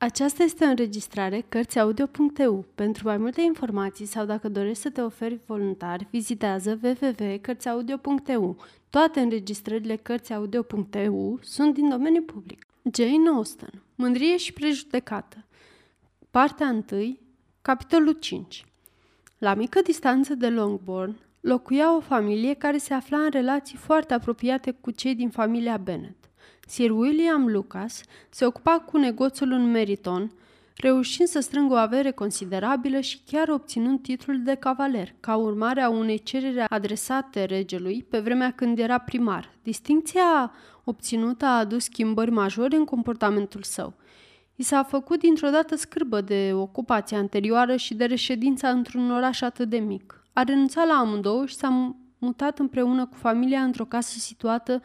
Aceasta este o înregistrare Cărțiaudio.eu. Pentru mai multe informații sau dacă dorești să te oferi voluntar, vizitează www.cărțiaudio.eu. Toate înregistrările Cărțiaudio.eu sunt din domeniu public. Jane Austen Mândrie și prejudecată Partea 1 Capitolul 5 La mică distanță de Longbourn locuia o familie care se afla în relații foarte apropiate cu cei din familia Bennet. Sir William Lucas se ocupa cu negoțul în Meriton, reușind să strângă o avere considerabilă și chiar obținând titlul de cavaler, ca urmare a unei cereri adresate regelui pe vremea când era primar. Distincția obținută a adus schimbări majore în comportamentul său. I s-a făcut dintr-o dată scârbă de ocupația anterioară și de reședința într-un oraș atât de mic. A renunțat la amândouă și s-a mutat împreună cu familia într-o casă situată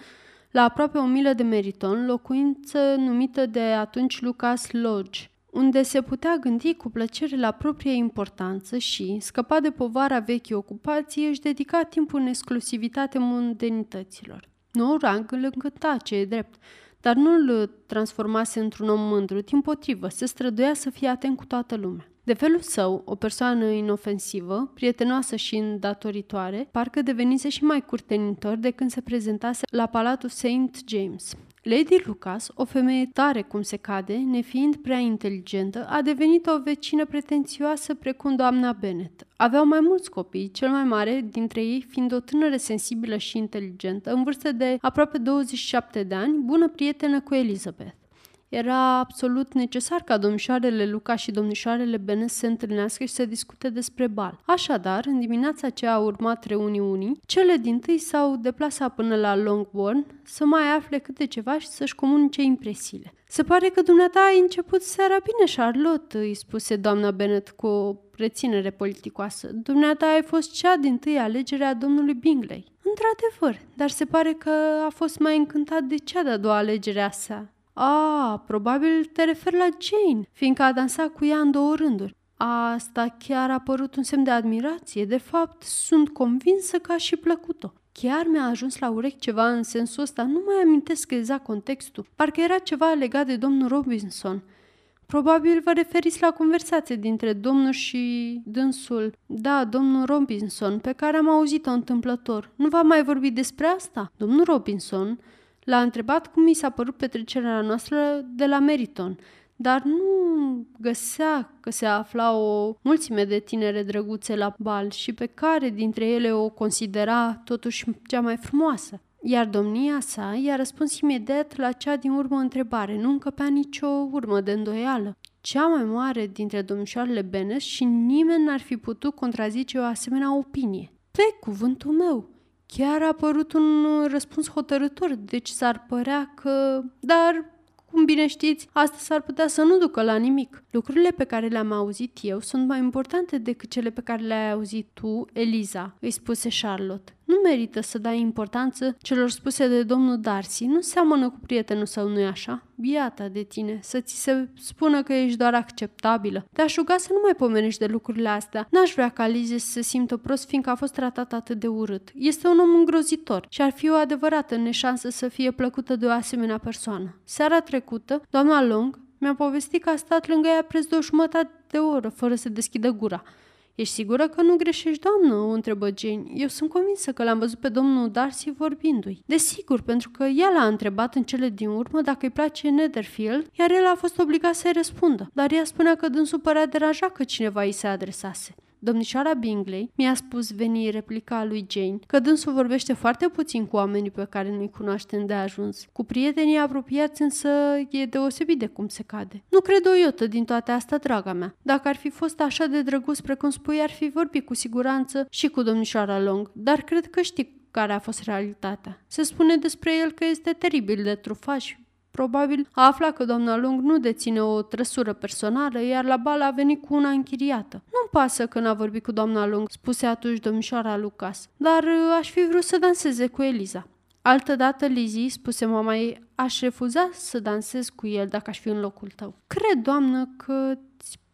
la aproape o milă de Meriton, locuință numită de atunci Lucas Lodge, unde se putea gândi cu plăcere la propria importanță și, scăpat de povara vechii ocupații, își dedica timpul în exclusivitate mondenităților. Noul rang îl încânta, ce e drept, dar nu îl transformase într-un om mândru, din potrivă, se străduia să fie atent cu toată lumea. De felul său, o persoană inofensivă, prietenoasă și îndatoritoare, parcă devenise și mai curtenitor de când se prezentase la Palatul St. James. Lady Lucas, o femeie tare cum se cade, nefiind prea inteligentă, a devenit o vecină pretențioasă precum doamna Bennet. Aveau mai mulți copii, cel mai mare dintre ei fiind o tânără sensibilă și inteligentă, în vârstă de aproape 27 de ani, bună prietenă cu Elizabeth. Era absolut necesar ca domnișoarele Luca și domnișoarele Bene să se întâlnească și să discute despre bal. Așadar, în dimineața ce a urmat reuniunii, cele din tâi s-au deplasat până la Longbourn să mai afle câte ceva și să-și comunice impresiile. Se pare că dumneata ai început seara bine, Charlotte, îi spuse doamna Bennet cu o reținere politicoasă. Dumneata ai fost cea din tâi alegere a domnului Bingley. Într-adevăr, dar se pare că a fost mai încântat de cea de-a doua alegere a sa. A, probabil te referi la Jane, fiindcă a dansat cu ea în două rânduri. Asta chiar a părut un semn de admirație. De fapt, sunt convinsă că a și plăcut-o. Chiar mi-a ajuns la urechi ceva în sensul ăsta, nu mai amintesc exact contextul. Parcă era ceva legat de domnul Robinson. Probabil vă referiți la conversație dintre domnul și dânsul. Da, domnul Robinson, pe care am auzit-o întâmplător. Nu va mai vorbi despre asta? Domnul Robinson L-a întrebat cum i s-a părut petrecerea noastră de la Meriton, dar nu găsea că se afla o mulțime de tinere drăguțe la bal și pe care dintre ele o considera totuși cea mai frumoasă. Iar domnia sa i-a răspuns imediat la cea din urmă întrebare, nu încăpea nicio urmă de îndoială. Cea mai mare dintre domnișoarele Bennet și nimeni n-ar fi putut contrazice o asemenea opinie. Pe cuvântul meu, Chiar a apărut un răspuns hotărător, deci s-ar părea că... Dar, cum bine știți, asta s-ar putea să nu ducă la nimic. Lucrurile pe care le-am auzit eu sunt mai importante decât cele pe care le-ai auzit tu, Eliza, îi spuse Charlotte. Nu merită să dai importanță celor spuse de domnul Darcy. Nu seamănă cu prietenul său, nu-i așa? Biata de tine, să ți se spună că ești doar acceptabilă. Te-aș ruga să nu mai pomenești de lucrurile astea. N-aș vrea ca Lizzie să se simtă prost fiindcă a fost tratat atât de urât. Este un om îngrozitor și ar fi o adevărată neșansă să fie plăcută de o asemenea persoană. Seara trecută, doamna Long mi-a povestit că a stat lângă ea preț de o jumătate de oră fără să deschidă gura. Ești sigură că nu greșești, doamnă?" o întrebă Jane. Eu sunt convinsă că l-am văzut pe domnul Darcy vorbindu-i. Desigur, pentru că ea l-a întrebat în cele din urmă dacă îi place Netherfield, iar el a fost obligat să-i răspundă. Dar ea spunea că dânsul părea deranjat că cineva îi se adresase. Domnișoara Bingley mi-a spus veni replica lui Jane că dânsul vorbește foarte puțin cu oamenii pe care nu-i cunoaște de ajuns. Cu prietenii apropiați însă e deosebit de cum se cade. Nu cred o iotă din toate astea, draga mea. Dacă ar fi fost așa de drăguț precum spui, ar fi vorbit cu siguranță și cu domnișoara Long, dar cred că știi care a fost realitatea. Se spune despre el că este teribil de trufaș, Probabil a aflat că doamna Lung nu deține o trăsură personală, iar la bal a venit cu una închiriată. Nu-mi pasă că n-a vorbit cu doamna Lung, spuse atunci domnișoara Lucas, dar uh, aș fi vrut să danseze cu Eliza. Altădată, Lizzie, spuse mama ei, aș refuza să dansez cu el dacă aș fi în locul tău. Cred, doamnă, că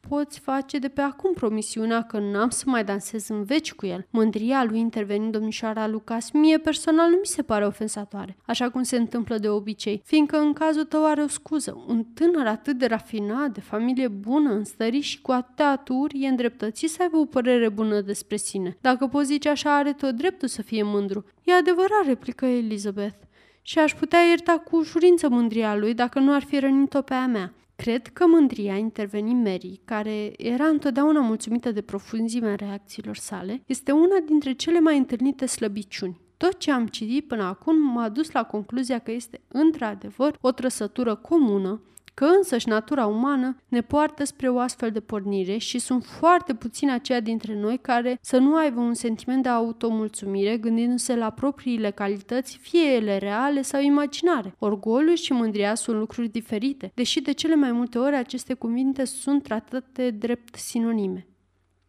poți face de pe acum promisiunea că n-am să mai dansez în veci cu el. Mândria lui intervenind domnișoara Lucas, mie personal nu mi se pare ofensatoare, așa cum se întâmplă de obicei, fiindcă în cazul tău are o scuză. Un tânăr atât de rafinat, de familie bună, înstărit și cu atâtea aturi, e îndreptățit să aibă o părere bună despre sine. Dacă poți zice așa, are tot dreptul să fie mândru. E adevărat, replică Elizabeth. Și aș putea ierta cu ușurință mândria lui dacă nu ar fi rănit-o pe a mea. Cred că mândria, interveni Mary, care era întotdeauna mulțumită de profunzimea reacțiilor sale, este una dintre cele mai întâlnite slăbiciuni. Tot ce am citit până acum m-a dus la concluzia că este într-adevăr o trăsătură comună că însăși natura umană ne poartă spre o astfel de pornire și sunt foarte puțini aceia dintre noi care să nu aibă un sentiment de automulțumire gândindu-se la propriile calități, fie ele reale sau imaginare. Orgoliul și mândria sunt lucruri diferite, deși de cele mai multe ori aceste cuvinte sunt tratate drept sinonime.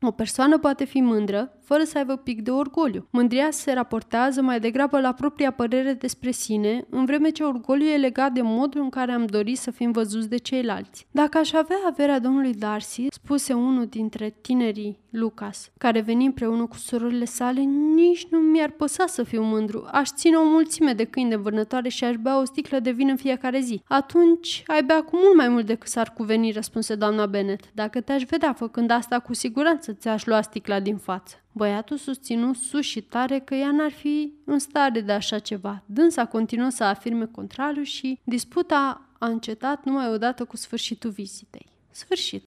O persoană poate fi mândră fără să aibă pic de orgoliu. Mândria se raportează mai degrabă la propria părere despre sine, în vreme ce orgoliu e legat de modul în care am dorit să fim văzuți de ceilalți. Dacă aș avea averea domnului Darcy, spuse unul dintre tinerii Lucas, care veni împreună cu surorile sale, nici nu mi-ar păsa să fiu mândru. Aș ține o mulțime de câini de vânătoare și aș bea o sticlă de vin în fiecare zi. Atunci ai bea cu mult mai mult decât s-ar cuveni, răspunse doamna Bennet. Dacă te-aș vedea făcând asta, cu siguranță ți-aș lua sticla din față. Băiatul susținu sus și tare că ea n-ar fi în stare de așa ceva. Dânsa continuă să afirme contrariu și disputa a încetat numai odată cu sfârșitul vizitei. Sfârșit.